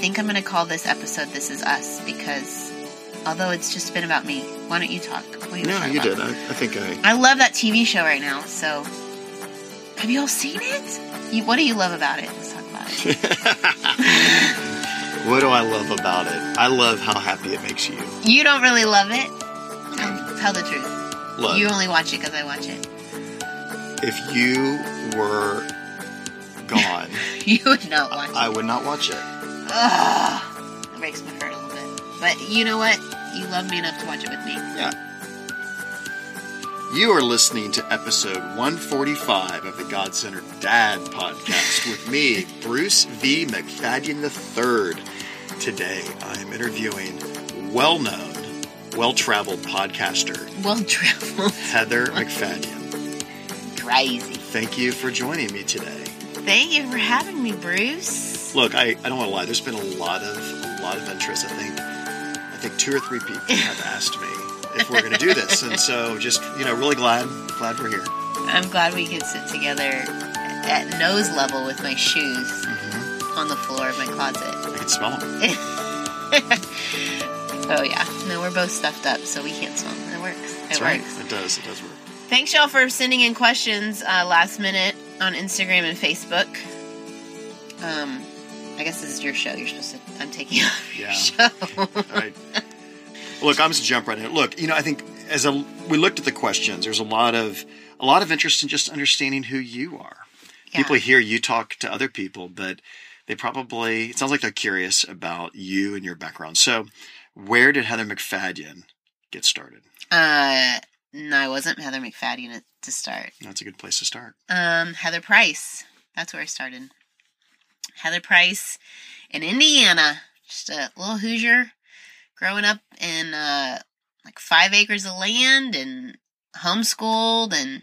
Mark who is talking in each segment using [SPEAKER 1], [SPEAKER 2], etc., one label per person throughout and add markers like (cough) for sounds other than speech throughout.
[SPEAKER 1] think I'm going to call this episode "This Is Us" because although it's just been about me, why don't you talk? You
[SPEAKER 2] No,
[SPEAKER 1] talk
[SPEAKER 2] you did. I, I think I.
[SPEAKER 1] I love that TV show right now. So, have you all seen it? You, what do you love about it? Let's talk about it. (laughs)
[SPEAKER 2] What do I love about it? I love how happy it makes you.
[SPEAKER 1] You don't really love it. Tell, tell the truth. You only watch it because I watch it.
[SPEAKER 2] if you were gone, (laughs)
[SPEAKER 1] You would not watch it.
[SPEAKER 2] I would not watch it.
[SPEAKER 1] Ugh, it makes me hurt a little bit. But you know what? You love me enough to watch it with me.
[SPEAKER 2] Yeah. You are listening to episode 145 of the God Centered Dad podcast with me, (laughs) Bruce V. McFadden III. Today, I am interviewing well known, well traveled podcaster
[SPEAKER 1] Well traveled. (laughs)
[SPEAKER 2] Heather McFadden.
[SPEAKER 1] Crazy.
[SPEAKER 2] Thank you for joining me today.
[SPEAKER 1] Thank you for having me, Bruce.
[SPEAKER 2] Look, I, I don't want to lie. There's been a lot of a lot of interest. I think I think two or three people have (laughs) asked me if we're going to do this, and so just you know, really glad glad we're here.
[SPEAKER 1] I'm glad we could sit together at nose level with my shoes
[SPEAKER 2] Mm-hmm.
[SPEAKER 1] on the floor of my closet.
[SPEAKER 2] I can smell them. (laughs)
[SPEAKER 1] Oh yeah. No, we're both stuffed up, so we can't smell. It works. It
[SPEAKER 2] That's
[SPEAKER 1] works.
[SPEAKER 2] It does. It does work.
[SPEAKER 1] Thanks y'all for sending in questions uh, last minute on Instagram and Facebook. Um, I guess this is your show. You're supposed to. I'm taking (laughs) off your
[SPEAKER 2] Yeah.
[SPEAKER 1] show.
[SPEAKER 2] All right. Look, I'm just jump right in. Look, you know, I think as a we looked at the questions, there's a lot of a lot of interest in just understanding who you are.
[SPEAKER 1] Yeah.
[SPEAKER 2] People hear you talk to other people, but they probably it sounds like they're curious about you and your background. So, where did Heather McFadden get started?
[SPEAKER 1] Uh, no, I wasn't Heather McFadden to start.
[SPEAKER 2] That's a good place to start.
[SPEAKER 1] Um, Heather Price. That's where I started. Heather Price in Indiana. Just a little Hoosier growing up in uh, like five acres of land and homeschooled. And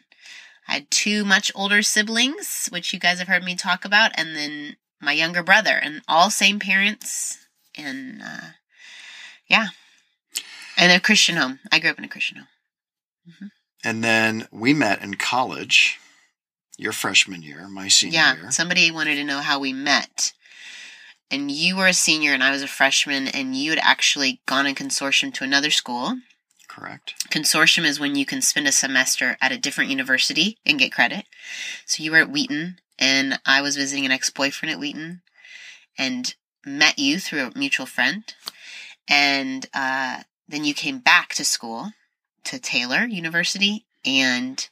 [SPEAKER 1] I had two much older siblings, which you guys have heard me talk about, and then my younger brother, and all same parents. And uh, yeah. And a Christian home. I grew up in a Christian home.
[SPEAKER 2] And then we met in college, your freshman year, my senior
[SPEAKER 1] yeah,
[SPEAKER 2] year.
[SPEAKER 1] somebody wanted to know how we met. And you were a senior and I was a freshman, and you had actually gone in consortium to another school.
[SPEAKER 2] Correct.
[SPEAKER 1] Consortium is when you can spend a semester at a different university and get credit. So you were at Wheaton, and I was visiting an ex boyfriend at Wheaton and met you through a mutual friend. And uh, then you came back to school to Taylor University, and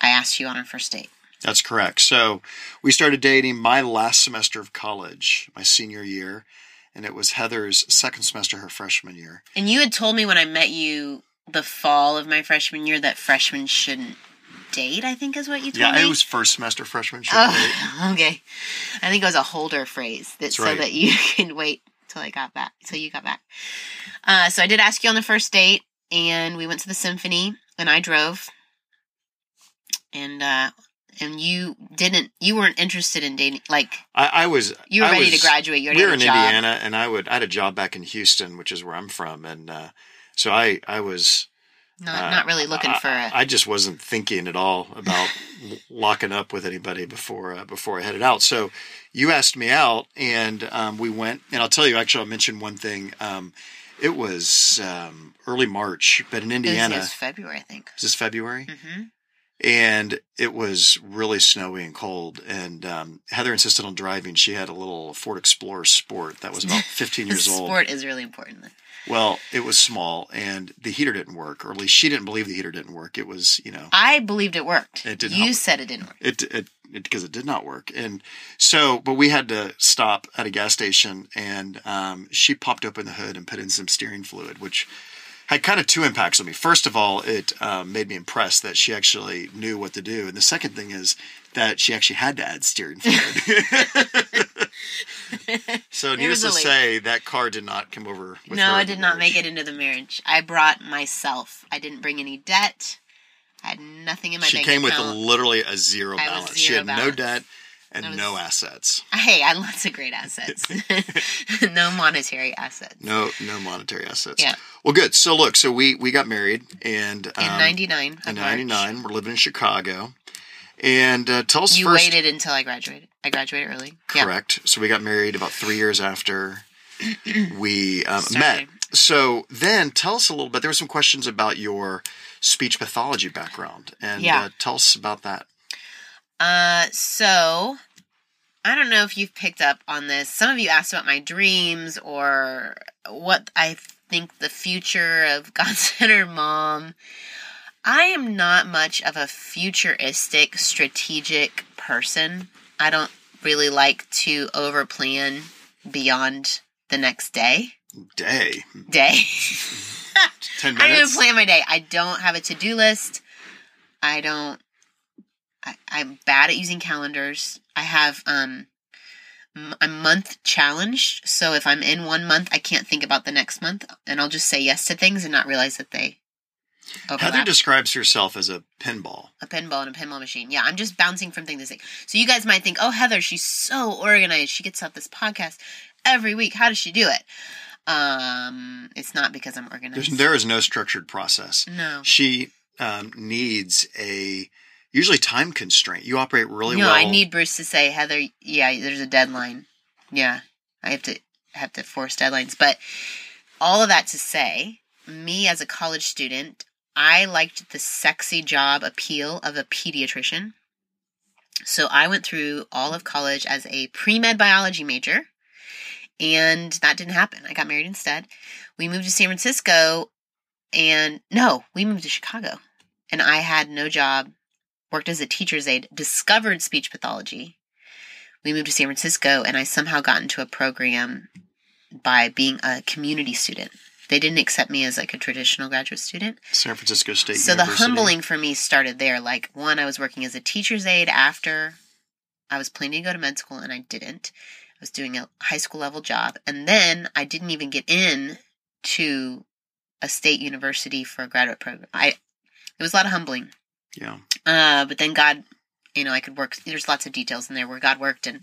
[SPEAKER 1] I asked you on our first date.
[SPEAKER 2] That's correct. So we started dating my last semester of college, my senior year, and it was Heather's second semester, her freshman year.
[SPEAKER 1] And you had told me when I met you the fall of my freshman year that freshmen shouldn't date, I think is what you told
[SPEAKER 2] Yeah,
[SPEAKER 1] me.
[SPEAKER 2] Yeah, it was first semester freshman. shouldn't date.
[SPEAKER 1] Oh, (laughs) okay. I think it was a holder phrase that
[SPEAKER 2] That's
[SPEAKER 1] so
[SPEAKER 2] right.
[SPEAKER 1] that you (laughs) can wait till I got back. Till you got back. Uh, so I did ask you on the first date, and we went to the symphony, and I drove, and uh, and you didn't. You weren't interested in dating. Like
[SPEAKER 2] I, I was.
[SPEAKER 1] you were
[SPEAKER 2] I
[SPEAKER 1] ready
[SPEAKER 2] was-
[SPEAKER 1] to graduate. You
[SPEAKER 2] We were in. Indiana, and I would. I had a job back in Houston, which is where I'm from, and uh, so I. I was.
[SPEAKER 1] Not,
[SPEAKER 2] uh,
[SPEAKER 1] not really looking
[SPEAKER 2] I,
[SPEAKER 1] for a.
[SPEAKER 2] I just wasn't thinking at all about (laughs) locking up with anybody before uh, before I headed out. So you asked me out, and um, we went. And I'll tell you, actually, I'll mention one thing. Um, it was um, early March, but in
[SPEAKER 1] it was-
[SPEAKER 2] Indiana,
[SPEAKER 1] it was February, I think.
[SPEAKER 2] is this February?
[SPEAKER 1] hmm
[SPEAKER 2] and it was really snowy and cold. And um, Heather insisted on driving. She had a little Ford Explorer Sport that was about (laughs) 15 years old.
[SPEAKER 1] Sport is really important.
[SPEAKER 2] Well, it was small, and the heater didn't work, or at least she didn't believe the heater didn't work. It was, you know,
[SPEAKER 1] I believed it worked.
[SPEAKER 2] It didn't.
[SPEAKER 1] You
[SPEAKER 2] not.
[SPEAKER 1] said it didn't work.
[SPEAKER 2] it it because it, did not work. And so, but we had to stop at a gas station, and um, she popped open the hood and put in some steering fluid, which had kind of two impacts on me. First of all, it um, made me impressed that she actually knew what to do, and the second thing is that she actually had to add steering fluid. (laughs) so, needless to say, that car did not come over. With
[SPEAKER 1] no, I did not make it into the marriage. I brought myself. I didn't bring any debt. I had nothing in my
[SPEAKER 2] She came with literally a zero
[SPEAKER 1] I
[SPEAKER 2] balance. she
[SPEAKER 1] zero
[SPEAKER 2] had no debt and
[SPEAKER 1] was-
[SPEAKER 2] no assets. (laughs)
[SPEAKER 1] hey, I had lots of great assets. (laughs) no monetary assets.
[SPEAKER 2] No, no monetary assets.
[SPEAKER 1] Yeah.
[SPEAKER 2] Well, good. So look, so we we got married and um,
[SPEAKER 1] In '99.
[SPEAKER 2] In '99, we're living in Chicago, and uh, tell us
[SPEAKER 1] You
[SPEAKER 2] first.
[SPEAKER 1] waited until I graduated. I graduated early. Yeah.
[SPEAKER 2] Correct. So we got married about three years after (clears throat) we um, met. So then, tell us a little bit. There were some questions about your speech pathology background, and
[SPEAKER 1] Yeah.
[SPEAKER 2] uh, tell us about that.
[SPEAKER 1] Uh, so I don't know if you've picked up on this. Some of you asked about my dreams or what I think the future of (laughs) God centered mom. I am not much of a futuristic, strategic person. I don't really like to overplan beyond the next day.
[SPEAKER 2] Day,
[SPEAKER 1] Day. (laughs)
[SPEAKER 2] ten minutes.
[SPEAKER 1] I don't plan my day. I don't have a to do list. I don't. I, I'm bad at using calendars. I have um, I'm month challenged. So if I'm in one month, I can't think about the next month, and I'll just say yes to things and not realize that they overlap.
[SPEAKER 2] Heather describes herself as a pinball.
[SPEAKER 1] a pinball and a pinball machine. Yeah, I'm just bouncing from thing to thing. So you guys might think, oh, Heather, she's so organized. She gets out this podcast every week. How does she do it? Um, it's not because I'm
[SPEAKER 2] There's,
[SPEAKER 1] organized.
[SPEAKER 2] there is no structured process.
[SPEAKER 1] no.
[SPEAKER 2] She um, needs a usually time constraint. You operate really
[SPEAKER 1] no,
[SPEAKER 2] well.
[SPEAKER 1] I need Bruce to say, Heather, yeah, there's a deadline. Yeah, I have to have to force deadlines. But all of that to say, me as a college student, I liked the sexy job appeal of a pediatrician. So I went through all of college as a pre med biology major, and that didn't happen. I got married instead. We moved to San Francisco, and no, we moved to Chicago, and I had no job worked as a teacher's aide, discovered speech pathology. We moved to San Francisco, and I somehow got into a program by being a community student. They didn't accept me as like a traditional graduate student.
[SPEAKER 2] San Francisco State
[SPEAKER 1] So the humbling for me started there. Like, one, I was working as a teacher's aide after I was planning to go to med school, and I didn't. I was doing a high school level job. And then I didn't even get in to a state university for a graduate program. I it was a lot of humbling.
[SPEAKER 2] Yeah.
[SPEAKER 1] Uh, but then God, you know, I could work. There's lots of details in there where God worked. And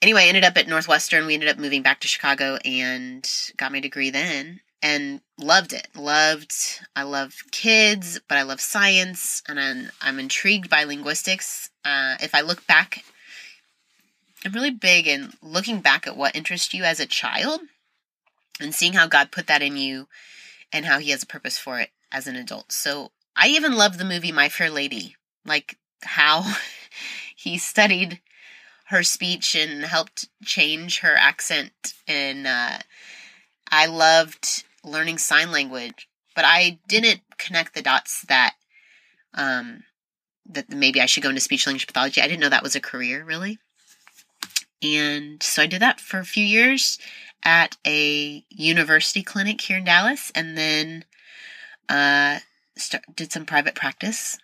[SPEAKER 1] anyway, I ended up at Northwestern. We ended up moving back to Chicago and got my degree then and loved it. Loved, I love kids, but I love science and I'm, I'm intrigued by linguistics. Uh, if I look back, I'm really big in looking back at what interests you as a child and seeing how God put that in you and how He has a purpose for it as an adult. So I even love the movie My Fair Lady, like how (laughs) he studied her speech and helped change her accent. And uh, I loved learning sign language, but I didn't connect the dots that um, that maybe I should go into speech language pathology. I didn't know that was a career really. And so I did that for a few years at a university clinic here in Dallas, and then uh, start, did some private practice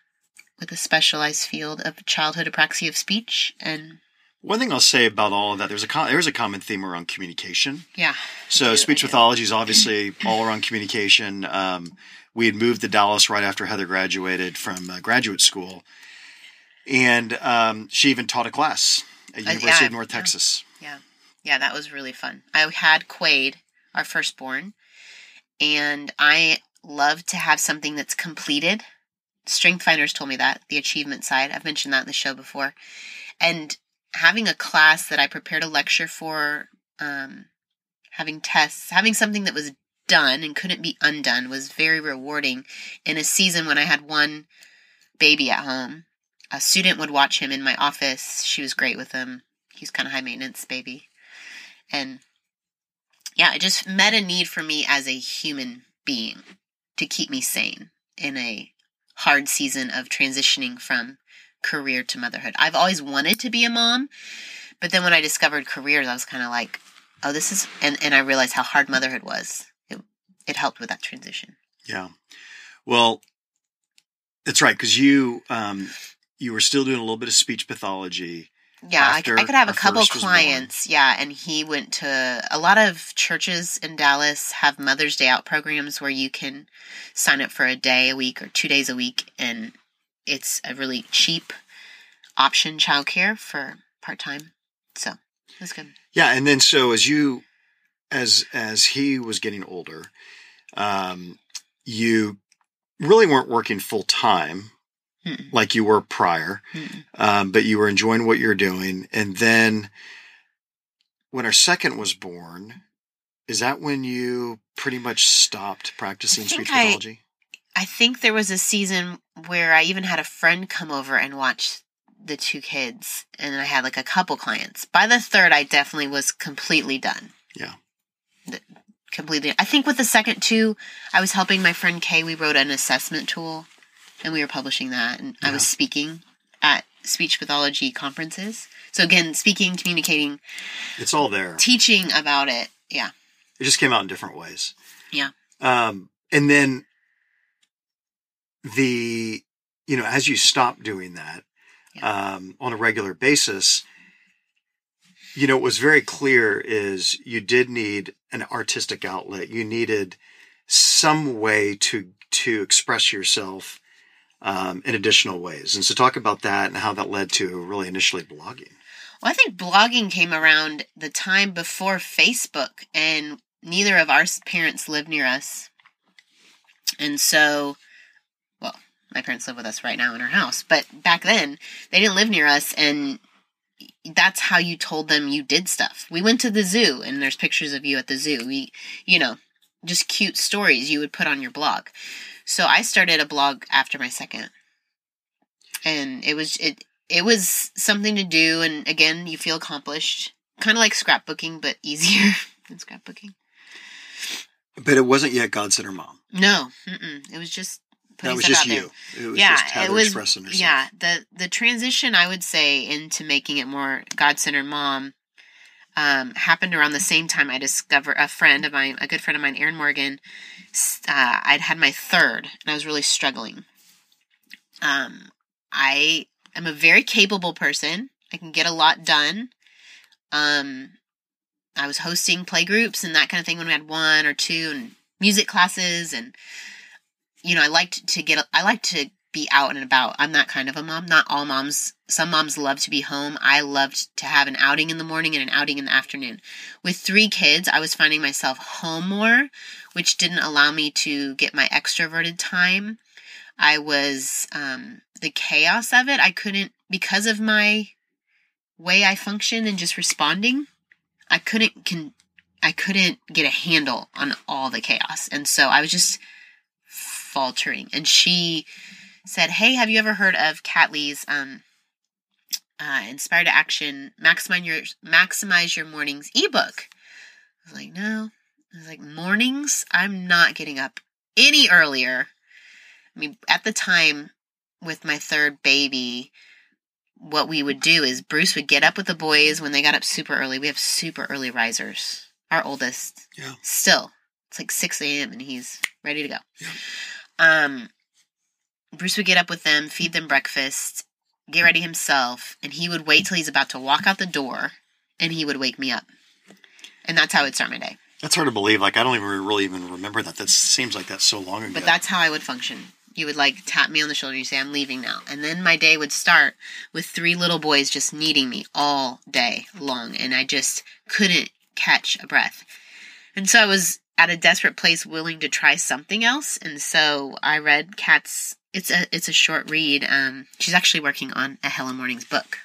[SPEAKER 1] with a specialized field of childhood apraxia of speech. And
[SPEAKER 2] One thing I'll say about all of that, there's a com- there's a common theme around communication.
[SPEAKER 1] yeah,
[SPEAKER 2] So
[SPEAKER 1] do,
[SPEAKER 2] speech pathology is obviously (clears throat) all around communication. Um, we had moved to Dallas right after Heather graduated from uh, graduate school, and um, she even taught a class at
[SPEAKER 1] Uh,
[SPEAKER 2] University
[SPEAKER 1] yeah,
[SPEAKER 2] of North Texas.
[SPEAKER 1] yeah. Yeah, that was really fun. I had Quade, our firstborn, and I love to have something that's completed. Strength Finders told me that, the achievement side. I've mentioned that in the show before. And having a class that I prepared a lecture for, um, having tests, having something that was done and couldn't be undone was very rewarding in a season when I had one baby at home. A student would watch him in my office. She was great with him. He's kind of high maintenance baby. And yeah, it just met a need for me as a human being to keep me sane in a hard season of transitioning from career to motherhood. I've always wanted to be a mom, but then when I discovered careers, I was kind of like, oh, this is, and, and I realized how hard motherhood was. It, it helped with that transition.
[SPEAKER 2] Yeah. Well, that's right because you um, you were still doing a little bit of speech pathology.
[SPEAKER 1] Yeah, I, I could have a couple
[SPEAKER 2] first was born.
[SPEAKER 1] clients. Yeah, and he went to a lot of churches in Dallas have Mother's Day out programs where you can sign up for a day a week or two days a week, and it's a really cheap option childcare for part time. So that's good.
[SPEAKER 2] Yeah, and then so as you as as he was getting older, um, you really weren't working full time
[SPEAKER 1] Mm-mm.
[SPEAKER 2] like you were prior,
[SPEAKER 1] Mm-mm.
[SPEAKER 2] um, but you were enjoying what you're doing. And then when our second was born, is that when you pretty much stopped practicing speech
[SPEAKER 1] think I-
[SPEAKER 2] pathology?
[SPEAKER 1] I think there was a season where I even had a friend come over and watch the two kids, and I had like a couple clients. By the third, I definitely was completely done.
[SPEAKER 2] Yeah.
[SPEAKER 1] The- completely. I think with the second two, I was helping my friend Kay. We wrote an assessment tool, and we were publishing that, and I was speaking at speech pathology conferences. So again, speaking, communicating,
[SPEAKER 2] It's all there.
[SPEAKER 1] teaching about it. Yeah.
[SPEAKER 2] It just came out in different ways.
[SPEAKER 1] Yeah.
[SPEAKER 2] Um, and then the, you know, as you stop doing that um, on a regular basis, you know, what was very clear is you did need an artistic outlet. You needed some way to to express yourself um, in additional ways. And so, talk about that and how that led to really initially blogging.
[SPEAKER 1] Well, I think blogging came around the time before Facebook, and neither of our parents lived near us. And so, well, my parents live with us right now in our house, but back then they didn't live near us, and that's how you told them you did stuff. We went to the zoo, and there's pictures of you at the zoo. We, you know, just cute stories you would put on your blog. So I started a blog after my second, and it was it it was something to do and again you feel accomplished kind of like scrapbooking but easier (laughs) than scrapbooking
[SPEAKER 2] But it wasn't yet God Center Mom.
[SPEAKER 1] no mm-mm. it was just putting
[SPEAKER 2] That was just you. It was
[SPEAKER 1] yeah
[SPEAKER 2] just how
[SPEAKER 1] it was yeah the the transition i would say into making it more god-centered mom um, happened around the same time i discovered a friend of mine a good friend of mine aaron morgan uh, i'd had my third and i was really struggling. Um, i am a very capable person. I can get a lot done. Um, i was hosting play groups and that kind of thing when we had one or two and music classes and you know i liked to get i liked to be out and about. I'm that kind of a mom. Not all moms some moms love to be home. I loved to have an outing in the morning and an outing in the afternoon. With three kids i was finding myself home more which didn't allow me to get my extroverted time. I was um, the chaos of it. I couldn't because of my way i function and just responding i couldn't can i couldn't get a handle on all the chaos. And so i was just faltering. And she said hey have you ever heard of kat lee's um uh, inspire to action maximize your maximize your mornings ebook? I was like no. I was like mornings? I'm not getting up any earlier. I mean at the time with my third baby what we would do is bruce would get up with the boys when they got up super early. We have super early risers our oldest.
[SPEAKER 2] Yeah.
[SPEAKER 1] still it's like 6 a.m and he's ready to go.
[SPEAKER 2] Yeah.
[SPEAKER 1] um bruce would get up with them feed them breakfast get ready himself and he would wait till he's about to walk out the door and he would wake me up and that's how i'd start my day
[SPEAKER 2] That's hard to believe. Like I don't even really even remember that. That seems like that's so long ago.
[SPEAKER 1] but that's how i would function you would like tap me on the shoulder and you say i'm leaving now and then my day would start with three little boys just needing me all day long and i just couldn't catch a breath and so i was at a desperate place willing to try something else and so i read kat's it's a it's a short read. Um she's actually working on a Hello Mornings book.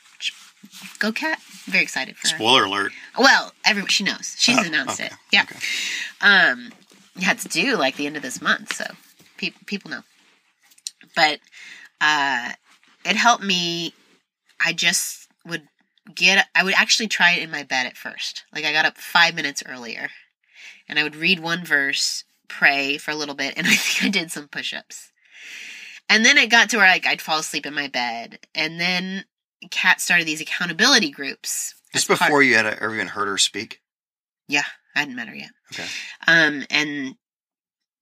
[SPEAKER 1] Go Kat? Very excited for her.
[SPEAKER 2] Spoiler alert.
[SPEAKER 1] well everyone she knows. She's
[SPEAKER 2] Oh,
[SPEAKER 1] announced
[SPEAKER 2] okay,
[SPEAKER 1] it. Yeah.
[SPEAKER 2] Okay.
[SPEAKER 1] um it had to do like the end of this month so pe- people know. But uh it helped me i just would get i would actually try it in my bed at first. Like i got up five minutes earlier and i would read one verse pray for a little bit and (laughs) i think i did some push-ups and then it got to where like i'd fall asleep in my bed and then kat started these accountability groups
[SPEAKER 2] Just
[SPEAKER 1] as part-
[SPEAKER 2] before you had ever even heard her speak.
[SPEAKER 1] yeah i hadn't met her yet
[SPEAKER 2] Okay.
[SPEAKER 1] um, and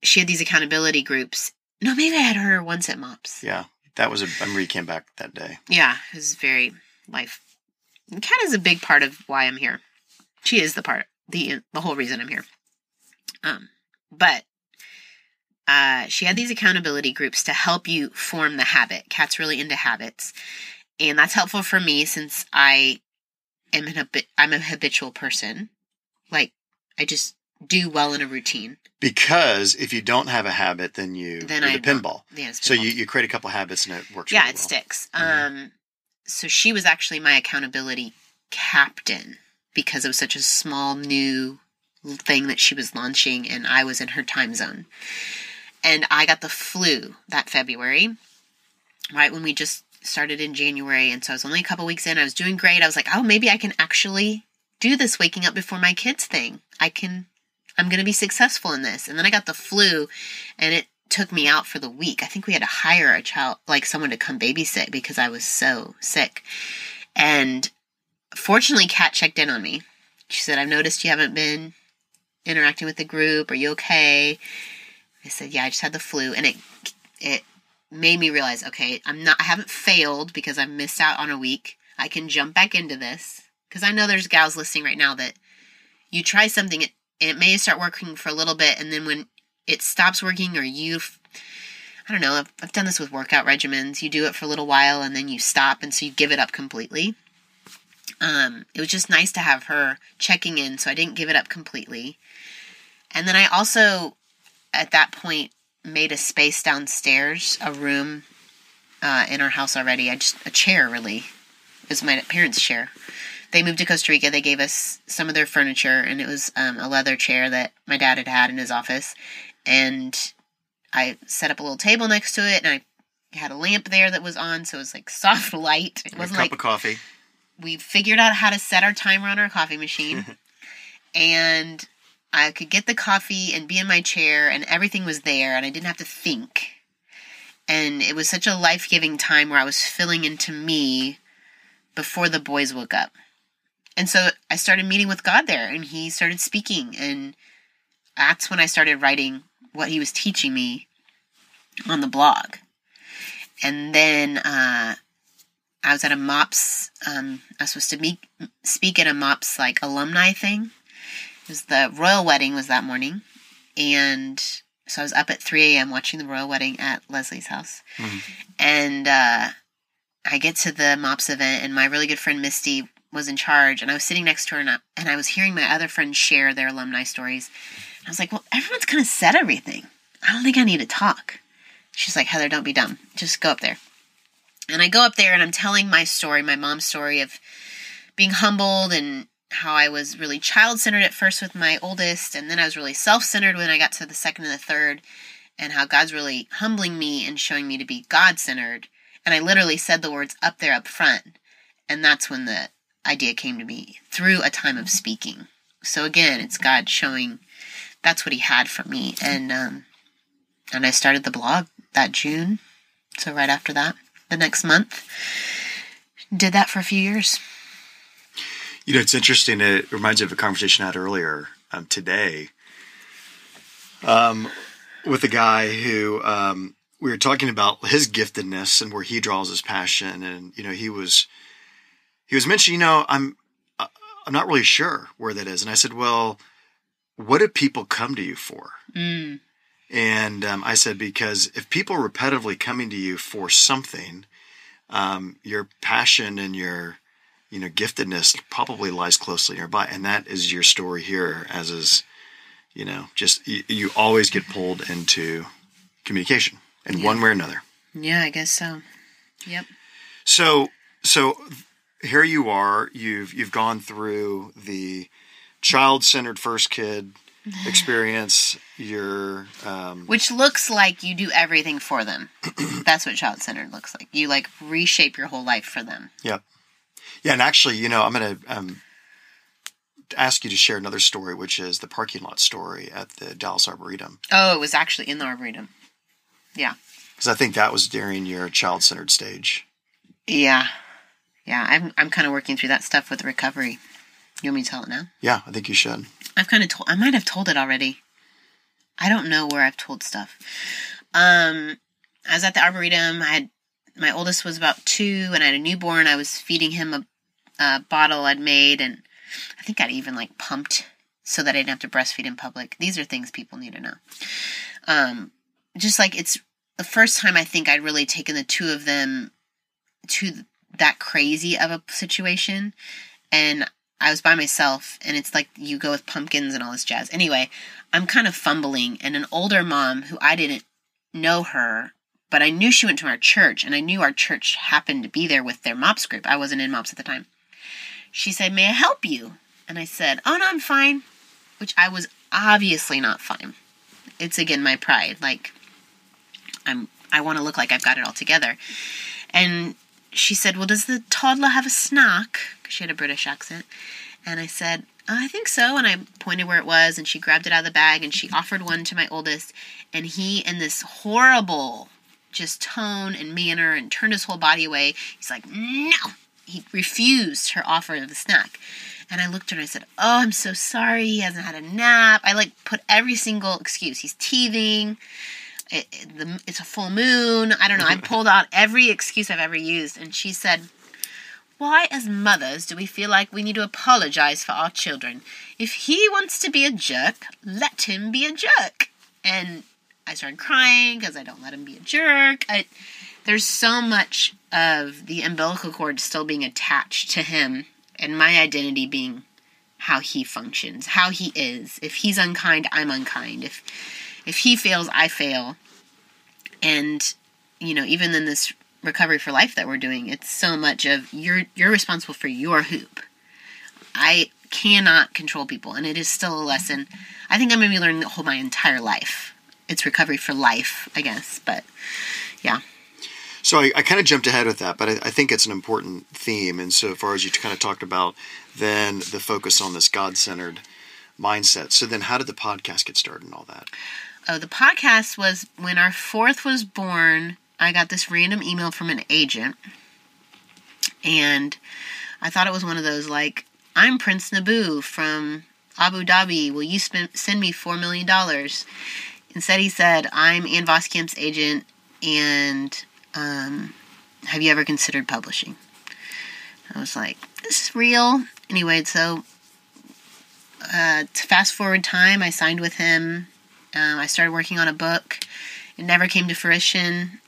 [SPEAKER 1] she had these accountability groups. No, maybe I had her once at MOPS.
[SPEAKER 2] Yeah, that was a. I remember you came back that day.
[SPEAKER 1] Yeah, it was very life. And Kat is a big part of why I'm here. She is the part, the the whole reason I'm here. Um, but uh, she had these accountability groups to help you form the habit. Kat's really into habits, and that's helpful for me since I am an I'm a habitual person. Like I just do well in a routine.
[SPEAKER 2] Because if you don't have a habit, then you
[SPEAKER 1] Then
[SPEAKER 2] you're
[SPEAKER 1] I
[SPEAKER 2] the pinball.
[SPEAKER 1] Yeah, it's
[SPEAKER 2] So you, you create a couple habits and it works.
[SPEAKER 1] yeah
[SPEAKER 2] really
[SPEAKER 1] it
[SPEAKER 2] well.
[SPEAKER 1] sticks
[SPEAKER 2] Mhm.
[SPEAKER 1] um so she was actually my accountability captain because it was such a small new thing that she was launching, and I was in her time zone. And I got the flu that February, right when we just started in January. And so I was only a couple weeks in. I was doing great. I was like, oh, maybe I can actually do this waking up before my kids thing. I can, I'm going to be successful in this. And then I got the flu and it took me out for the week. I think we had to hire a child, like someone to come babysit because I was so sick. And fortunately, Kat checked in on me. She said, I've noticed you haven't been interacting with the group. Are you okay? I said, Yeah, I just had the flu. And it, it made me realize, okay, I'm not, I haven't failed because I've missed out on a week. I can jump back into this. Because I know there's gals listening right now that you try something, it, it may start working for a little bit, and then when it stops working or you I don't know, I've, I've done this with workout regimens. You do it for a little while and then you stop and so you give it up completely. Um, it was just nice to have her checking in so I didn't give it up completely. And then I also, at that point, made a space downstairs, a room uh, in our house already. I just, a chair really. It was my parents' chair. They moved to Costa Rica. They gave us some of their furniture, and it was um, a leather chair that my dad had had in his office and I set up a little table next to it, and I had a lamp there that was on, so it was like (laughs) soft light. It wasn't
[SPEAKER 2] a cup
[SPEAKER 1] like
[SPEAKER 2] of coffee.
[SPEAKER 1] we figured out how to set our timer on our coffee machine, (laughs) and I could get the coffee and be in my chair, and everything was there, and I didn't have to think. And it was such a life giving time where I was filling into me before the boys woke up. And so I started meeting with God there, and He started speaking, and that's when I started writing what he was teaching me on the blog. And then uh, I was at a MOPS, um, I was supposed to meet, speak at a MOPS like alumni thing. Was the royal wedding was that morning. And so I was up at 3 a.m. watching the royal wedding at Leslie's house. Mm-hmm. And uh, I get to the MOPS event, and my really good friend Misty was in charge. And I was sitting next to her, and I, and I was hearing my other friends share their alumni stories. I was like, well, everyone's kind of said everything. I don't think I need to talk. She's like, Heather, don't be dumb. Just go up there. And I go up there and I'm telling my story, my mom's story of being humbled and how I was really child centered at first with my oldest, and then I was really self centered when I got to the second and the third, and how God's really humbling me and showing me to be God centered. And I literally said the words up there up front. And that's when the idea came to me through a time of speaking. So again, it's God showing that's what he had for me. And um, and I started the blog that June. So right after that, the next month, did that for a few years.
[SPEAKER 2] You know, it's interesting. It reminds me of a conversation I had earlier um, today um, with a guy who um, we were talking about his giftedness and where he draws his passion, and you know, he was he was mentioning, you know, I'm uh, I'm not really sure where that is, and I said, well, what do people come to you for? Mm. And um, I said, because if people are repetitively coming to you for something, um, your passion and your you know giftedness probably lies closely nearby, and that is your story here. As is, you know, just you, you always get pulled into communication in yeah. one way or another.
[SPEAKER 1] Yeah, I guess so. Yep.
[SPEAKER 2] So so here you are. You've you've gone through the child centered first kid (laughs) experience your um,
[SPEAKER 1] which looks like you do everything for them (clears throat) that's what child centered looks like you like reshape your whole life for them
[SPEAKER 2] yep yeah and actually you know i'm gonna um, ask you to share another story which is the parking lot story at the dallas arboretum
[SPEAKER 1] oh it was actually in the arboretum yeah
[SPEAKER 2] because i think that was during your child centered stage
[SPEAKER 1] yeah yeah i'm, I'm kind of working through that stuff with recovery you want me to tell it now?
[SPEAKER 2] Yeah, I think you should.
[SPEAKER 1] I've kind of told. I might have told it already. I don't know where I've told stuff. Um, I was at the arboretum. I had my oldest was about two, and I had a newborn. I was feeding him a, a bottle I'd made, and I think I'd even like pumped so that I didn't have to breastfeed in public. These are things people need to know. Um, just like it's the first time I think I'd really taken the two of them to that crazy of a situation, and I was by myself and it's like you go with pumpkins and all this jazz. Anyway, I'm kind of fumbling and an older mom who I didn't know her, but I knew she went to our church and I knew our church happened to be there with their MOPS group. I wasn't in MOPS at the time. She said, May I help you? And I said, Oh, no, I'm fine. which I was obviously not fine. It's again my pride. Like I'm I want to look like I've got it all together. And she said, "Well, does the toddler have a snack?" Cuz she had a British accent. And I said, I think so. And I pointed where it was, and she grabbed it out of the bag and she offered one to my oldest. And he, in this horrible just tone and manner, and turned his whole body away, he's like, No! He refused her offer of the snack. And I looked at her and I said, Oh, I'm so sorry. He hasn't had a nap. I like put every single excuse. He's teething. It, it, the, it's a full moon. I don't know. I pulled out (laughs) every excuse I've ever used. And she said, why, as mothers, do we feel like we need to apologize for our children? If he wants to be a jerk, let him be a jerk. And I started crying because I don't let him be a jerk. I, there's so much of the umbilical cord still being attached to him and my identity being how he functions, how he is. If he's unkind, I'm unkind. If if he fails, I fail. And you know, even in this recovery for life that we're doing, it's so much of you're you're responsible for your hoop. I cannot control people, and it is still a lesson. I think I'm going to be learning the whole my entire life. It's recovery for life, I guess, but yeah.
[SPEAKER 2] So I, I kind of jumped ahead with that, but I, I, think it's an important theme. And so far as you kind of talked about, then the focus on this God-centered mindset. So then, how did the podcast get started and all that?
[SPEAKER 1] Oh, the podcast was when our fourth was born. I got this random email from an agent, and I thought it was one of those like, "I'm Prince Naboo from Abu Dhabi. Will you spend, send me four million dollars?" Instead, he said, "I'm Ann Voskamp's agent, and um, have you ever considered publishing?" I was like, "This is real." Anyway, so uh, to fast forward time, I signed with him. Um, I started working on a book. It never came to fruition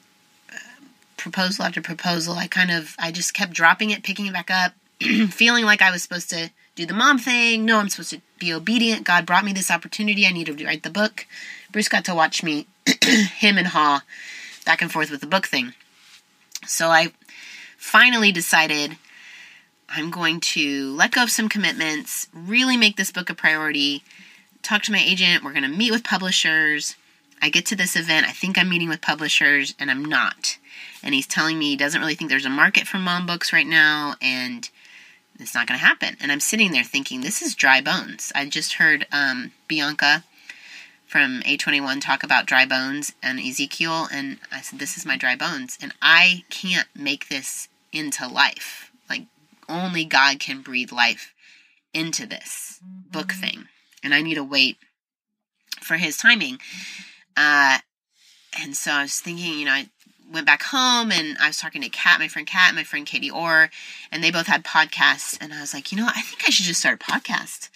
[SPEAKER 1] proposal after proposal. I kind of I just kept dropping it, picking it back up, (clears throat) feeling like I was supposed to do the mom thing. No, I'm supposed to be obedient. God brought me this opportunity. I need to write the book. Bruce got to watch me, (clears throat) him and Haw, back and forth with the book thing. So I finally decided I'm going to let go of some commitments, really make this book a priority, talk to my agent. We're going to meet with publishers. I get to this event. I think I'm meeting with publishers, and I'm not and he's telling me he doesn't really think there's a market for mom books right now and it's not going to happen. And I'm sitting there thinking, this is dry bones. I just heard um, Bianca from A21 talk about dry bones and Ezekiel, and I said, this is my dry bones. And I can't make this into life. Like, only God can breathe life into this book thing. And I need to wait for his timing. Uh, and so I was thinking, you know, I, went back home and I was talking to Kat, my friend Kat, my friend Katie Orr, and they both had podcasts. And I was like, you know, I think I should just start a podcast.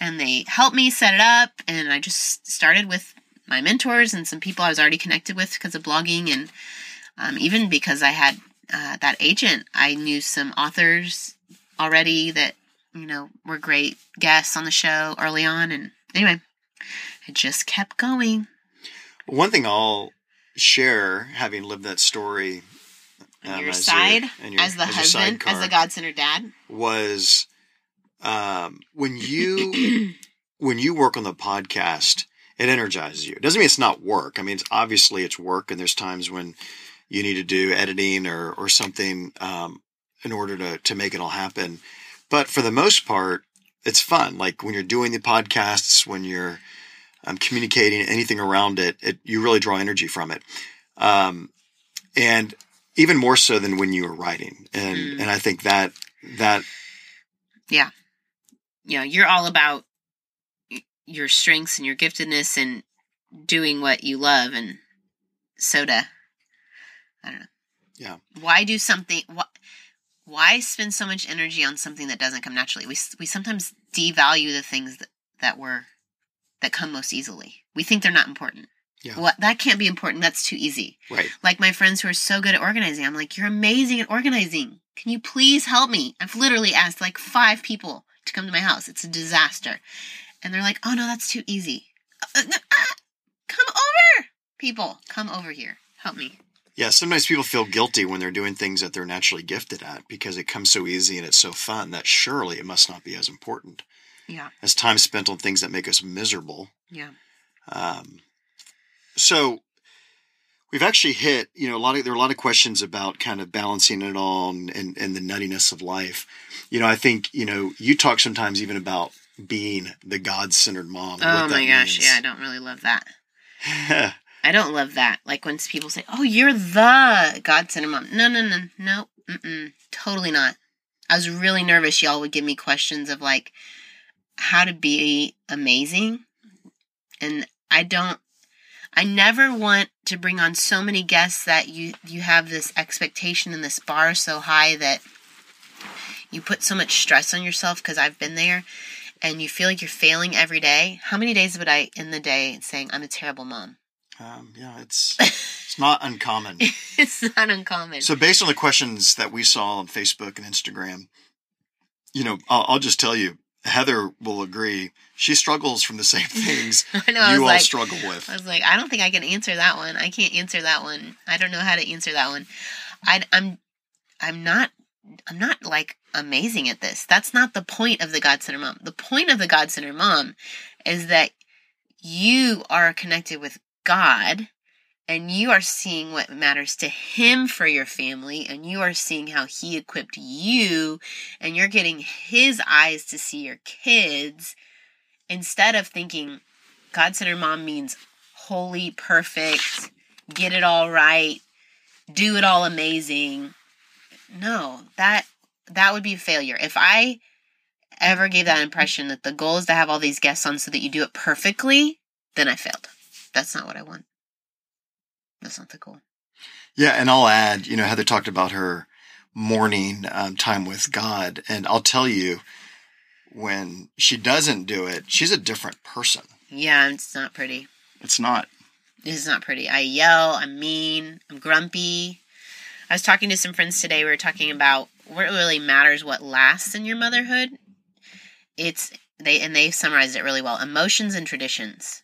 [SPEAKER 1] And they helped me set it up. And I just started with my mentors and some people I was already connected with because of blogging. And um, even because I had uh, that agent, I knew some authors already that, you know, were great guests on the show early on. And anyway, I just kept going.
[SPEAKER 2] One thing I'll share having lived that story
[SPEAKER 1] on um, your as side your, your, as the as husband as the god-centered dad?
[SPEAKER 2] was um, when you (clears throat) when you work on the podcast it energizes you. It doesn't mean it's not work. I mean it's obviously it's work and there's times when you need to do editing or or something um, in order to to make it all happen. But for the most part it's fun. Like when you're doing the podcasts when you're um, communicating anything around it, it, you really draw energy from it. Um, and even more so than when you were writing. And, mm. and I think that, that.
[SPEAKER 1] Yeah. You know, you're all about your strengths and your giftedness and doing what you love and soda. I don't know.
[SPEAKER 2] Yeah.
[SPEAKER 1] Why do something, why, why spend so much energy on something that doesn't come naturally? We, we sometimes devalue the things that, that we're that come most easily. We think they're not important. Yeah. Well, that can't be important. That's too easy.
[SPEAKER 2] Right.
[SPEAKER 1] Like my friends who are so good at organizing. I'm like, you're amazing at organizing. Can you please help me? I've literally asked like five people to come to my house. It's a disaster. And they're like, oh no, that's too easy. Uh, uh, uh, come over. People, come over here. Help me.
[SPEAKER 2] Yeah, sometimes people feel guilty when they're doing things that they're naturally gifted at because it comes so easy and it's so fun that surely it must not be as important.
[SPEAKER 1] Yeah.
[SPEAKER 2] as time spent on things that make us miserable.
[SPEAKER 1] Yeah.
[SPEAKER 2] Um, so we've actually hit, you know, a lot of there are a lot of questions about kind of balancing it all and, and, the nuttiness of life. You know, I think you know you talk sometimes even about being the God centered mom.
[SPEAKER 1] Oh my gosh,
[SPEAKER 2] means.
[SPEAKER 1] yeah, I don't really love that. (laughs) I don't love that. Like when people say, "Oh, you're the God sent mom." No, no, no, no, mm-mm, totally not. I was really nervous. Y'all would give me questions of like how to be amazing, and I don't. I never want to bring on so many guests that you you have this expectation and this bar so high that you put so much stress on yourself because I've been there and you feel like you're failing every day. How many days would I in the day saying I'm a terrible mom?
[SPEAKER 2] um, yeah, it's it's not uncommon. (laughs)
[SPEAKER 1] it's not uncommon.
[SPEAKER 2] So based on the questions that we saw on Facebook and Instagram, you know, I'll, I'll just tell you, Heather will agree. She struggles from the same (laughs) things
[SPEAKER 1] I know. I
[SPEAKER 2] you all
[SPEAKER 1] like,
[SPEAKER 2] struggle with.
[SPEAKER 1] I was like, I don't think I can answer that one. I can't answer that one. I don't know how to answer that one. I, I'm, I'm not, I'm not like amazing at this. That's not the point of the God Center Mom. The point of the God Center Mom is that you are connected with God and you are seeing what matters to Him for your family and you are seeing how He equipped you and you're getting His eyes to see your kids instead of thinking God Center Mom means holy, perfect, get it all right, do it all amazing. No, that that would be a failure. If I ever gave that impression that the goal is to have all these guests on so that you do it perfectly, then I failed. That's not what I want. That's not the goal.
[SPEAKER 2] Yeah, and I'll add, you know, Heather talked about her morning um, time with God, and I'll tell you, when she doesn't do it, she's a different person.
[SPEAKER 1] Yeah, it's not pretty.
[SPEAKER 2] It's not.
[SPEAKER 1] Is not pretty. I yell, I'm mean, I'm grumpy. I was talking to some friends today. We were talking about what really matters, what lasts in your motherhood. It's they and they summarized it really well. Emotions and traditions.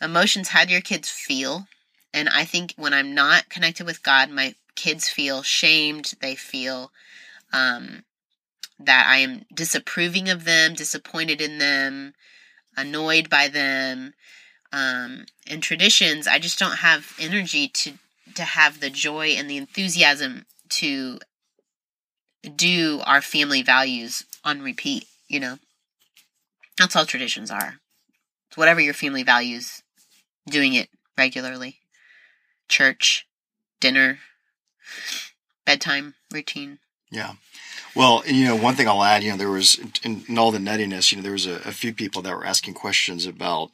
[SPEAKER 1] Emotions, how do your kids feel? And I think when I'm not connected with God, my kids feel shamed. They feel um, that I am disapproving of them, disappointed in them, annoyed by them um, and traditions, I just don't have energy to to have the joy and the enthusiasm to do our family values on repeat. You know, that's all traditions are. It's whatever your family values, doing it regularly. Church, dinner, bedtime routine.
[SPEAKER 2] Yeah. Well, you know, one thing I'll add, you know, there was in, in all the nuttiness, you know, there was a, a few people that were asking questions about,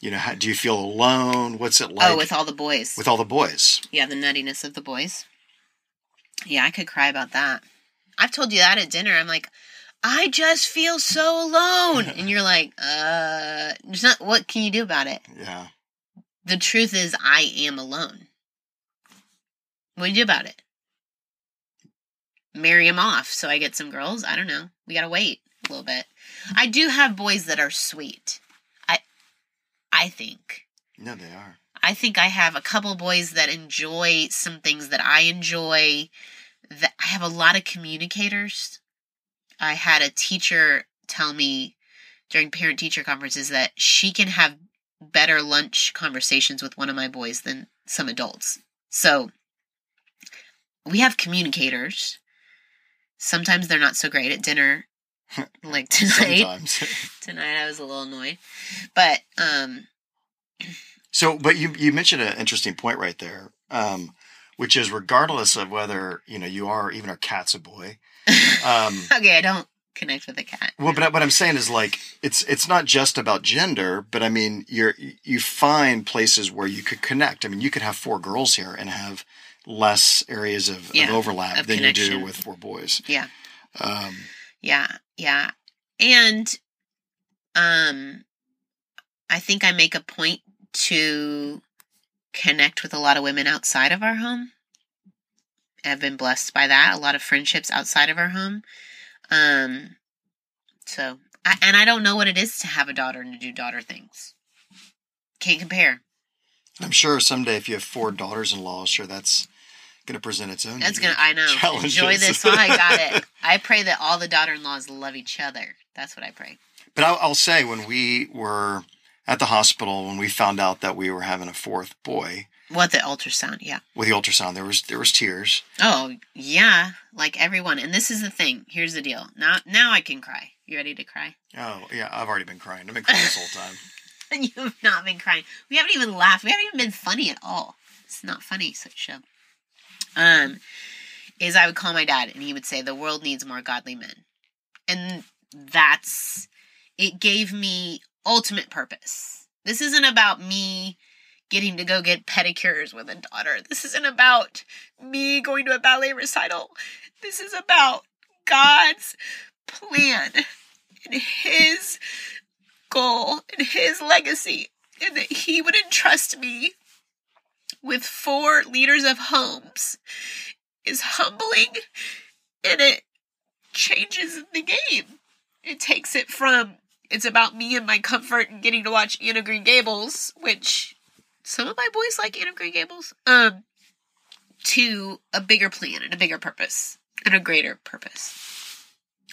[SPEAKER 2] you know, how, do you feel alone? What's it like
[SPEAKER 1] oh, with all the boys.
[SPEAKER 2] with all the boys?
[SPEAKER 1] Yeah, the nuttiness of the boys. Yeah, I could cry about that. I've told you that at dinner. I'm like, I just feel so alone. (laughs) And you're like, uh, there's not, what can you do about it?
[SPEAKER 2] Yeah.
[SPEAKER 1] The truth is, I am alone. What do you do about it? Marry him off so I get some girls? I don't know. We gotta wait a little bit. I do have boys that are sweet. I, I think.
[SPEAKER 2] No, they are.
[SPEAKER 1] I think I have a couple boys that enjoy some things that I enjoy. That I have a lot of communicators. I had a teacher tell me during parent teacher conferences that she can have better lunch conversations with one of my boys than some adults. So we have communicators. Sometimes they're not so great at dinner. (laughs) Like tonight. (laughs) Tonight I was a little annoyed. But um
[SPEAKER 2] so, but you you mentioned an interesting point right there, um, which is regardless of whether you know you are even our cat's a boy. (laughs) Um,
[SPEAKER 1] okay, I don't connect with a cat.
[SPEAKER 2] Well, but what I'm saying is like it's it's not just about gender, but I mean you're you find places where you could connect. I mean, you could have four girls here and have less areas of,
[SPEAKER 1] Yeah,
[SPEAKER 2] of overlap
[SPEAKER 1] of
[SPEAKER 2] than you do with four boys.
[SPEAKER 1] Yeah.
[SPEAKER 2] Um,
[SPEAKER 1] Yeah, yeah. And um I think I make a point to connect with a lot of women outside of our home. I've been blessed by that. A lot of friendships outside of our home. Um so I, and I don't know what it is to have a daughter and to do daughter things. Can't compare.
[SPEAKER 2] I'm sure someday if you have four daughters-in-law, sure that's going to present its own.
[SPEAKER 1] That's gonna I know.
[SPEAKER 2] challenges.
[SPEAKER 1] Enjoy this while I got it. (laughs) I pray that all the daughter in laws love each other. That's what I pray.
[SPEAKER 2] But I'll, I'll say when we were at the hospital when we found out that we were having a fourth boy
[SPEAKER 1] What the ultrasound? Yeah.
[SPEAKER 2] with the ultrasound, there was there was tears.
[SPEAKER 1] Oh yeah, like everyone. And this is the thing. Here's the deal. Now now I can cry. You ready to cry?
[SPEAKER 2] Oh yeah, I've already been crying. I've been crying this whole time. (laughs)
[SPEAKER 1] You've not been crying. We haven't even laughed. We haven't even been funny at all. It's not funny, such show. Um, is I would call my dad and he would say, The world needs more godly men. And that's it gave me ultimate purpose. This isn't about me getting to go get pedicures with a daughter. This isn't about me going to a ballet recital. This is about God's plan and his goal and his legacy, and that he would entrust me with four leaders of homes is humbling and it changes the game. It takes it from it's about me and my comfort and getting to watch Anne of Green Gables, which some of my boys like Anne of Green Gables, um, to a bigger plan and a bigger purpose and a greater purpose.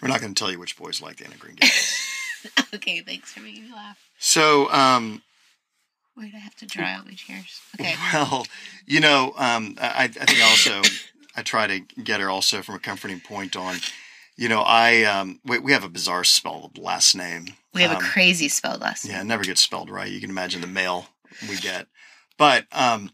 [SPEAKER 2] We're not going to tell you which boys like the Anne of Green Gables. (laughs)
[SPEAKER 1] okay, thanks for making me laugh.
[SPEAKER 2] so, um,
[SPEAKER 1] Wait, I have to dry out my chairs. Okay. (laughs)
[SPEAKER 2] well, you know, um, I, I think also I try to get her also from a comforting point on. You know, I um, we, we have a bizarre spelled last name.
[SPEAKER 1] We have
[SPEAKER 2] Um,
[SPEAKER 1] a crazy spelled last name.
[SPEAKER 2] Yeah, it never gets spelled right. You can imagine the mail we get. But um,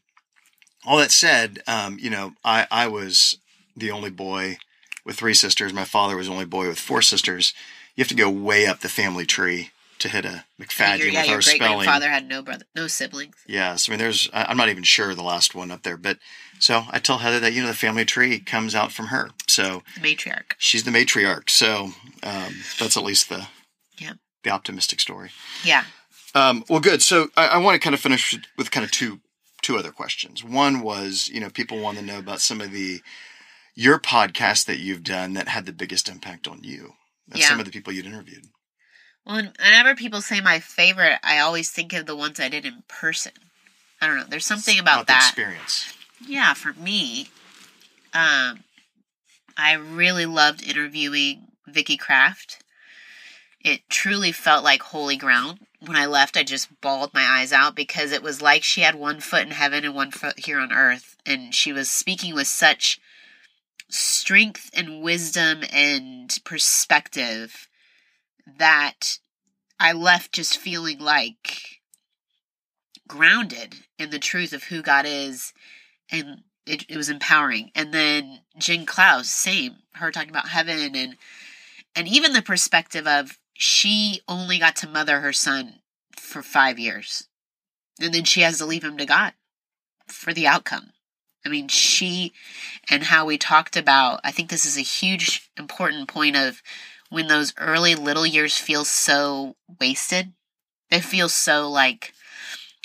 [SPEAKER 2] all that said, um, you know, I, I was the only boy with three sisters. My father was the only boy with four sisters. You have to go way up the family tree to hit a MacFadyen
[SPEAKER 1] your, yeah,
[SPEAKER 2] with
[SPEAKER 1] your
[SPEAKER 2] our
[SPEAKER 1] great
[SPEAKER 2] spelling.
[SPEAKER 1] grandfather had no brother, no siblings.
[SPEAKER 2] Yes, I mean, there's. I- I'm not even sure the last one up there, but so I tell Heather that you know the family tree comes out from her, so
[SPEAKER 1] The matriarch.
[SPEAKER 2] she's the matriarch. So um, that's at least the
[SPEAKER 1] Yeah.
[SPEAKER 2] the optimistic story.
[SPEAKER 1] Yeah.
[SPEAKER 2] Um, well, good. So I, I want to kind of finish with kind of two two other questions. One was, you know, people want to know about some of the your podcasts that you've done that had the biggest impact on you. And
[SPEAKER 1] Yeah.
[SPEAKER 2] some of the people you'd interviewed.
[SPEAKER 1] Well, whenever people say my favorite, I always think of the ones I did in person. I don't know. There's something about
[SPEAKER 2] the
[SPEAKER 1] that.
[SPEAKER 2] experience.
[SPEAKER 1] Yeah, for me, um, I really loved interviewing Vicky Kraft. It truly felt like holy ground. When I left, I just bawled my eyes out because it was like she had one foot in heaven and one foot here on earth. And she was speaking with such strength and wisdom and perspective that I left just feeling like grounded in the truth of who God is and it, it was empowering. And then Jen Klaus, same, her talking about heaven and and even the perspective of she only got to mother her son for five years. And then she has to leave him to God for the outcome. I mean, she and how we talked about, I think this is a huge important point of when those early little years feel so wasted. They feel so like,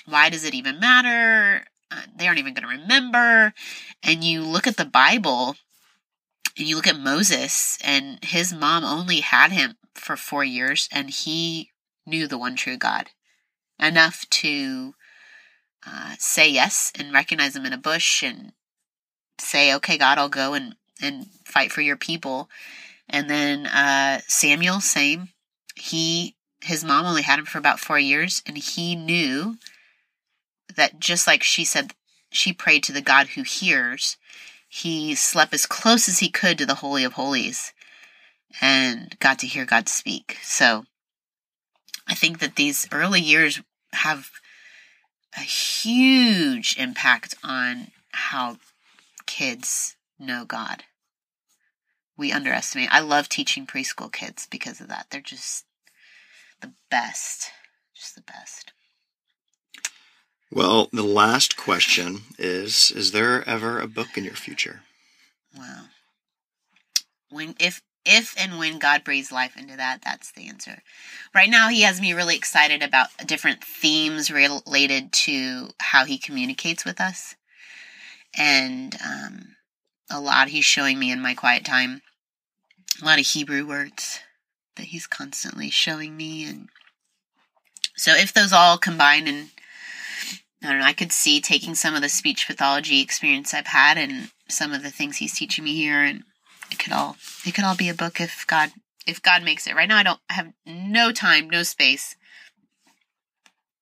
[SPEAKER 1] why does it even matter? Uh, they aren't even going to remember. And you look at the Bible and you look at Moses, and his mom only had him for four years, and he knew the one true God enough to uh, say yes and recognize him in a bush and say, okay, God, I'll go and, and fight for your people. And then uh, Samuel, same. He his mom only had him for about four years, and he knew that just like she said, she prayed to the God who hears. He slept as close as he could to the Holy of Holies and got to hear God speak. So I think that these early years have a huge impact on how kids know God. We underestimate. I love teaching preschool kids because of that. They're just the best. Just the best.
[SPEAKER 2] Well, the last question is: Is there ever a book in your future?
[SPEAKER 1] Wow. When if if and when God breathes life into that, that's the answer. Right now, He has me really excited about different themes related to how He communicates with us, and um, a lot He's showing me in my quiet time. A lot of Hebrew words that He's constantly showing me, and so if those all combine and I don't know, I could see taking some of the speech pathology experience I've had and some of the things he's teaching me here and it could all it could all be a book if God if God makes it. Right now, I don't I have no time, no space.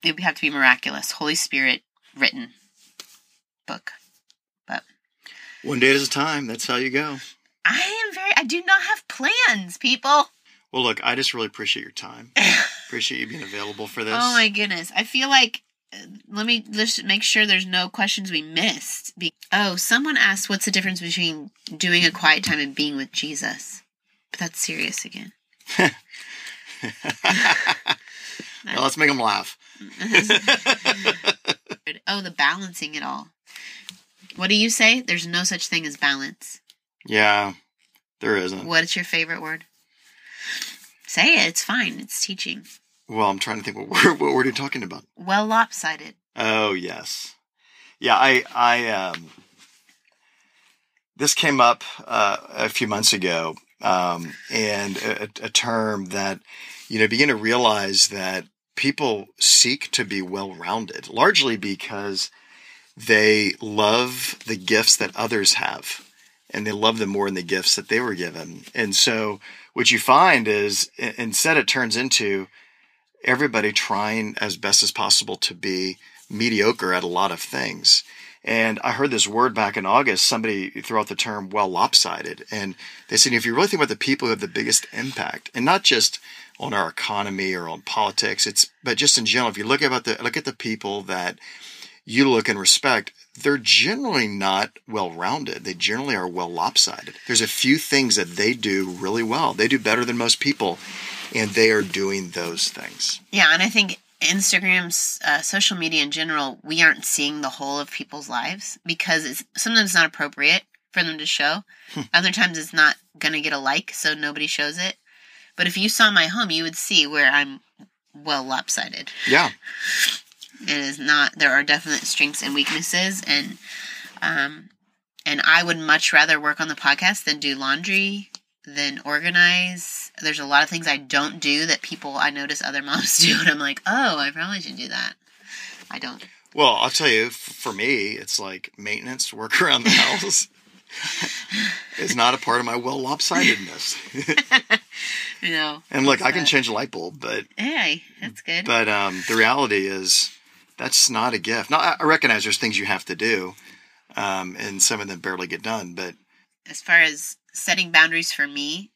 [SPEAKER 1] It would have to be miraculous, Holy Spirit written book. But
[SPEAKER 2] One day at a time. That's how you go.
[SPEAKER 1] I am very. I do not have plans, people.
[SPEAKER 2] Well, look, I just really appreciate your time. (laughs) appreciate you being available for this.
[SPEAKER 1] Oh my goodness. I feel like let me just make sure there's no questions we missed. Be- oh, someone asked what's the difference between doing a quiet time and being with Jesus. But that's serious again. (laughs)
[SPEAKER 2] Let's make them laugh. (laughs)
[SPEAKER 1] oh, the balancing it all. What do you say? There's no such thing as balance.
[SPEAKER 2] Yeah, there isn't.
[SPEAKER 1] What's your favorite word? Say it. It's fine. It's teaching.
[SPEAKER 2] Well, I'm trying to think what word, (laughs) what word are you talking about?
[SPEAKER 1] Well, lopsided.
[SPEAKER 2] Oh yes, yeah. I I um, this came up uh, a few months ago, um, and a, a term that you know begin to realize that people seek to be well rounded, largely because they love the gifts that others have, and they love them more than the gifts that they were given. And so, what you find is instead it turns into everybody trying as best as possible to be mediocre at a lot of things. And I heard this word back in August, somebody threw out the term well lopsided. And they said, if you really think about the people who have the biggest impact, and not just on our economy or on politics, it's but just in general, if you look about the look at the people that you look and respect, they're generally not well rounded. They generally are well lopsided. There's a few things that they do really well. They do better than most people, and they are doing those things.
[SPEAKER 1] Yeah, and I think Instagram's uh, social media in general, we aren't seeing the whole of people's lives because it's sometimes it's not appropriate for them to show. Other times it's not gonna get a like, so nobody shows it. But if you saw my home, you would see where I'm well lopsided.
[SPEAKER 2] Yeah.
[SPEAKER 1] It is not. There are definite strengths and weaknesses, and um, and I would much rather work on the podcast than do laundry, than organize. There's a lot of things I don't do that people I notice other moms (laughs) do, and I'm like, oh, I probably should do that. I don't.
[SPEAKER 2] Well, I'll tell you, for me, it's like maintenance, work (laughs) around the house is not a part of my well lopsidedness. (laughs)
[SPEAKER 1] You know.
[SPEAKER 2] and look, I can change a light bulb, but
[SPEAKER 1] Hey, that's good.
[SPEAKER 2] but um, the reality is that's not a gift. Now, I- I recognize there's things you have to do, um, and some of them barely get done. But
[SPEAKER 1] as far as setting boundaries for me,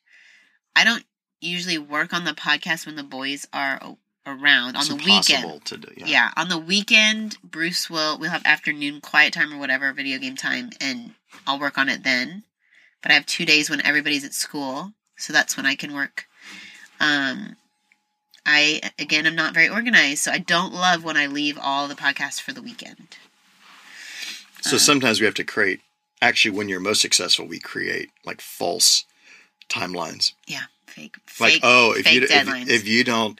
[SPEAKER 1] I don't usually work on the podcast when the boys are around on
[SPEAKER 2] it's
[SPEAKER 1] the weekend.
[SPEAKER 2] to do. Yeah.
[SPEAKER 1] Yeah. on the weekend, Bruce will we'll have afternoon quiet time or whatever, video game time, and I'll work on it then. But I have two days when everybody's at school, so that's when I can work. Um, I again I'm not very organized, so I don't love when I leave all the podcasts for the weekend.
[SPEAKER 2] So sometimes we have to create. Actually, when you're most successful, we create like false timelines.
[SPEAKER 1] Yeah, fake,
[SPEAKER 2] Like,
[SPEAKER 1] fake,
[SPEAKER 2] oh, if
[SPEAKER 1] fake
[SPEAKER 2] you if, if you don't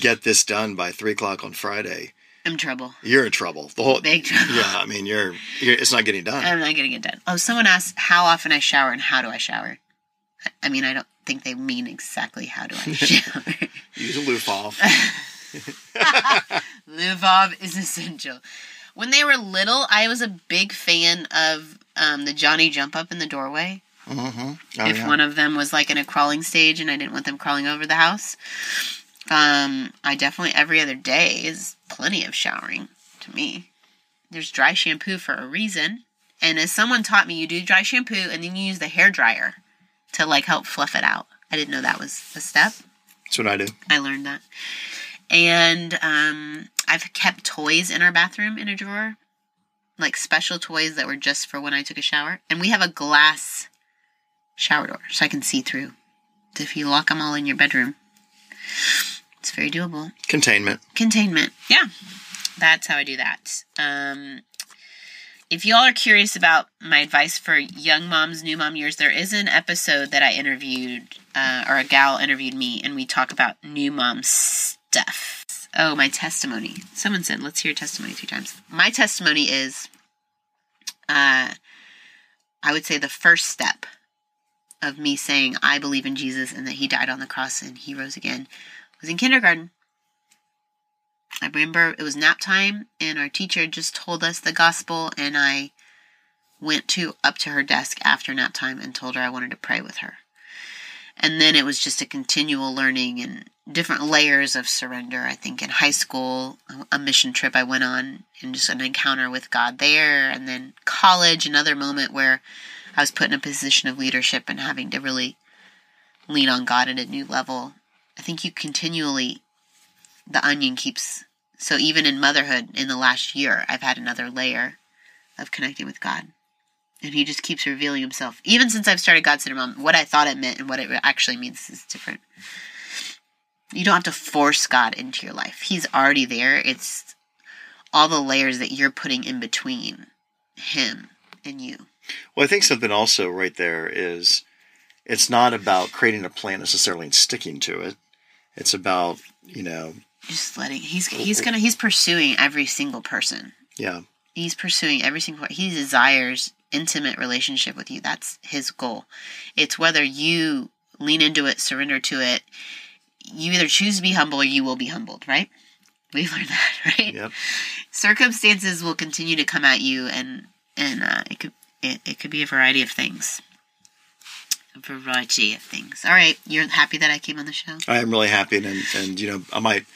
[SPEAKER 2] get this done by three o'clock on Friday,
[SPEAKER 1] I'm in trouble,
[SPEAKER 2] you're in trouble. The whole
[SPEAKER 1] big trouble.
[SPEAKER 2] yeah, I mean, you're, you're it's not getting done.
[SPEAKER 1] I'm not getting it done. Oh, someone asked how often I shower and how do I shower. I- I mean, I don't think they mean exactly how do I (laughs) shower.
[SPEAKER 2] Use a loofah.
[SPEAKER 1] Live is essential. When they were little, I was a big fan of um, the Johnny jump up in the doorway.
[SPEAKER 2] mm-hmm. oh,
[SPEAKER 1] if
[SPEAKER 2] yeah.
[SPEAKER 1] one of them was like in a crawling stage and I didn't want them crawling over the house. Um, I definitely every other day is plenty of showering to me. There's dry shampoo for a reason. And as someone taught me, you do dry shampoo and then you use the hair dryer to like help fluff it out. I didn't know that was a step.
[SPEAKER 2] That's what I do.
[SPEAKER 1] I learned that. And um, I've kept toys in our bathroom in a drawer, like special toys that were just for when I took a shower. And we have a glass shower door, so I can see through. If you lock them all in your bedroom, it's very doable.
[SPEAKER 2] Containment.
[SPEAKER 1] Containment, yeah, that's how I do that. Um, if y'all are curious about my advice for young moms, new mom years, there is an episode that I interviewed, uh, or a gal interviewed me, and we talk about new mom stuff. Oh, my testimony. Someone said, let's hear your testimony three times. My testimony is, uh, I would say the first step of me saying, I believe in Jesus and that he died on the cross and he rose again was in kindergarten. I remember it was nap time and our teacher just told us the gospel and I went to up to her desk after nap time and told her I wanted to pray with her. And then it was just a continual learning and different layers of surrender. I think in high school, a mission trip I went on and just an encounter with God there. And then college, another moment where I was put in a position of leadership and having to really lean on God at a new level. I think you continually, the onion keeps, so even in motherhood in the last year, I've had another layer of connecting with God. And he just keeps revealing himself. Even since I've started God Centered Mom, what I thought it meant and what it actually means is different. You don't have to force God into your life. He's already there. It's all the layers that you're putting in between him and you.
[SPEAKER 2] Well, I think something also right there is it's not about creating a plan necessarily and sticking to it. It's about, you know,
[SPEAKER 1] just letting he's he's gonna he's pursuing every single person.
[SPEAKER 2] Yeah.
[SPEAKER 1] He's pursuing every single he desires intimate relationship with you. That's his goal. It's whether you lean into it, surrender to it. You either choose to be humble or you will be humbled, right? We've (laughs) learned that, right?
[SPEAKER 2] Yep.
[SPEAKER 1] Circumstances will continue to come at you, and and uh, it could it, it could be a variety of things. A variety of things. All right, you're happy that I came on the show.
[SPEAKER 2] I am really happy, and and you know I might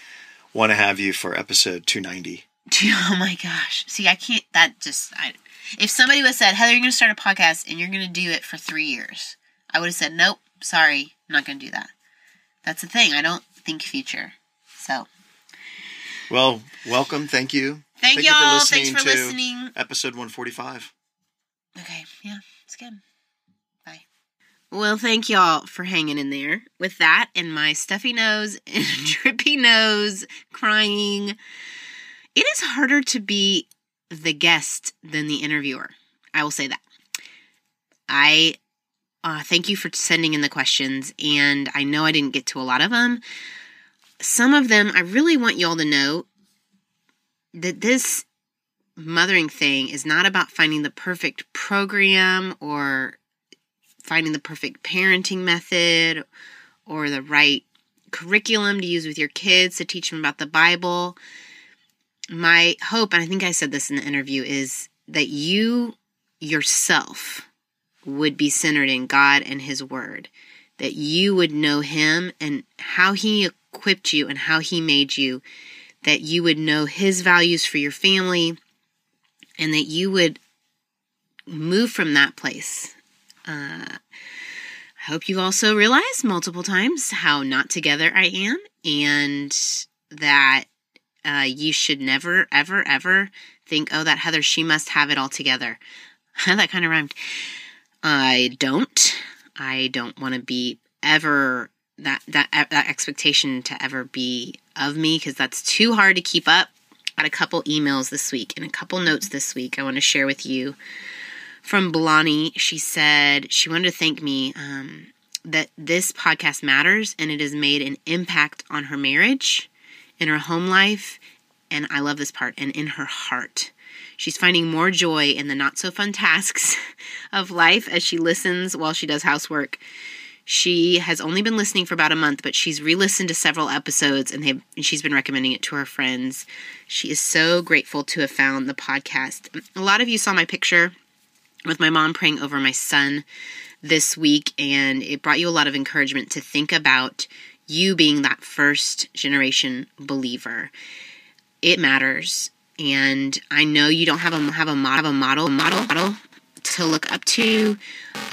[SPEAKER 2] want to have you for episode two ninety. (laughs)
[SPEAKER 1] Oh my gosh! See, I can't. That just I if somebody would said, Heather, you're going to start a podcast and you're going to do it for three years, I would have said, nope, sorry, I'm not going to do that. That's the thing. I don't think future. So.
[SPEAKER 2] Well, welcome. Thank you.
[SPEAKER 1] Thank, Thank y'all. You for Thanks for listening.
[SPEAKER 2] Episode 145.
[SPEAKER 1] Okay. Yeah, it's good. Bye. Well, thank y'all for hanging in there with that and my stuffy nose (laughs) and mm-hmm. drippy nose crying. It is harder to be the guest than the interviewer. I will say that. I uh, thank you for sending in the questions, and I know I didn't get to a lot of them. Some of them, I really want y'all to know that this mothering thing is not about finding the perfect program or finding the perfect parenting method or the right curriculum to use with your kids to teach them about the Bible my hope, and I think I said this in the interview, is that you yourself would be centered in God and His Word, that you would know Him and how He equipped you and how He made you, that you would know His values for your family, and that you would move from that place. Uh, I hope you've also realized multiple times how not together I am, and that uh, you should never, ever, ever think, oh, that Heather, she must have it all together. (laughs) that kind of rhymed. I don't. I don't want to be ever that that that expectation to ever be of me because that's too hard to keep up. Got a couple emails this week and a couple notes this week I want to share with you from Blani. She said she wanted to thank me um, that this podcast matters and it has made an impact on her marriage in her home life, and I love this part, and in her heart. She's finding more joy in the not so fun tasks (laughs) of life as she listens while she does housework. She has only been listening for about a month, but she's re listened to several episodes and, and she's been recommending it to her friends. She is so grateful to have found the podcast. A lot of you saw my picture with my mom praying over my son this week, and it brought you a lot of encouragement to think about you being that first generation believer. It matters. And I know you don't have a have a model, model, model, model to look up to.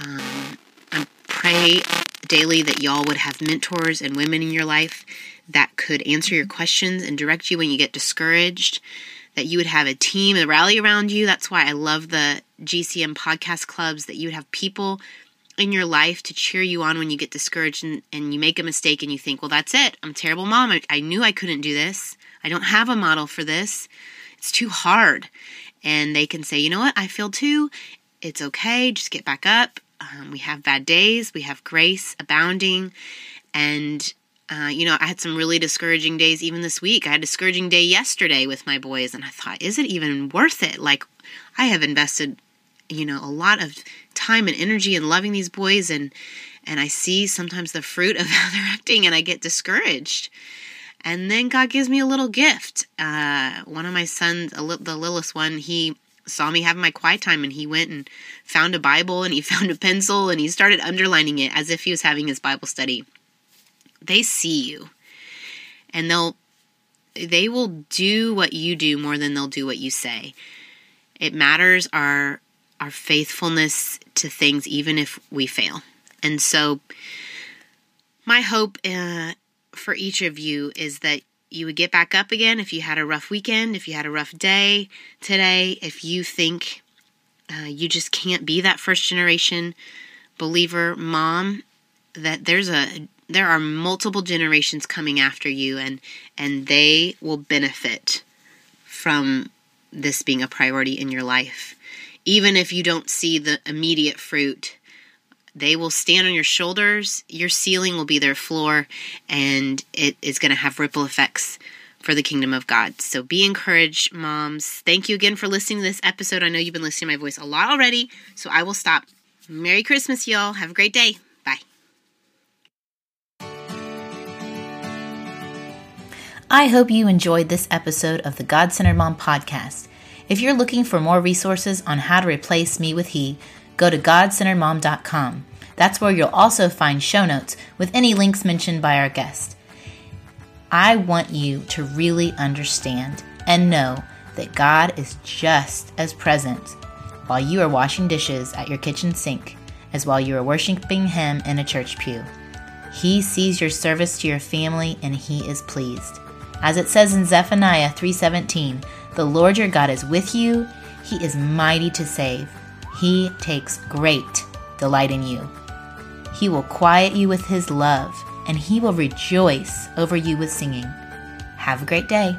[SPEAKER 1] Um, I pray daily that y'all would have mentors and women in your life that could answer your questions and direct you when you get discouraged. That you would have a team, a rally around you. That's why I love the GCM podcast clubs. That you would have people in your life to cheer you on when you get discouraged and, and you make a mistake and you think, well, that's it. I'm a terrible mom. I, I knew I couldn't do this. I don't have a model for this. It's too hard. And they can say, you know what? I feel too. It's okay. Just get back up. Um, we have bad days. We have grace abounding. And, uh, you know, I had some really discouraging days even this week. I had a discouraging day yesterday with my boys. And I thought, is it even worth it? Like, I have invested you know a lot of time and energy in loving these boys and and I see sometimes the fruit of (laughs) how they're acting and I get discouraged. And then God gives me a little gift. Uh, one of my sons, the littlest one, he saw me having my quiet time and he went and found a Bible and he (laughs) found a pencil and he started underlining it as if he was having his Bible study. They see you and they'll they will do what you do more than they'll do what you say. It matters our our faithfulness to things even if we fail. And so my hope uh, for each of you is that you would get back up again if you had a rough weekend, if you had a rough day today, if you think uh, you just can't be that first generation believer mom, that there's a there are multiple generations coming after you and and they will benefit from this being a priority in your life. Even if you don't see the immediate fruit, they will stand on your shoulders, your ceiling will be their floor, and it is going to have ripple effects for the kingdom of God. So be encouraged, moms. Thank you again for listening to this episode. I know you've been listening to my voice a lot already, so I will stop. Merry Christmas, y'all. Have a great day. Bye.
[SPEAKER 3] I hope you enjoyed this episode of the God Centered Mom podcast. If you're looking for more resources on how to replace me with he, go to godcenteredmom.com. That's where you'll also find show notes with any links mentioned by our guest. I want you to really understand and know that God is just as present while you are washing dishes at your kitchen sink as while you are worshiping Him in a church pew. He sees your service to your family and He is pleased. As it says in Zephaniah 3:17, "The Lord your God is with you; he is mighty to save. He takes great delight in you. He will quiet you with his love, and he will rejoice over you with singing." Have a great day.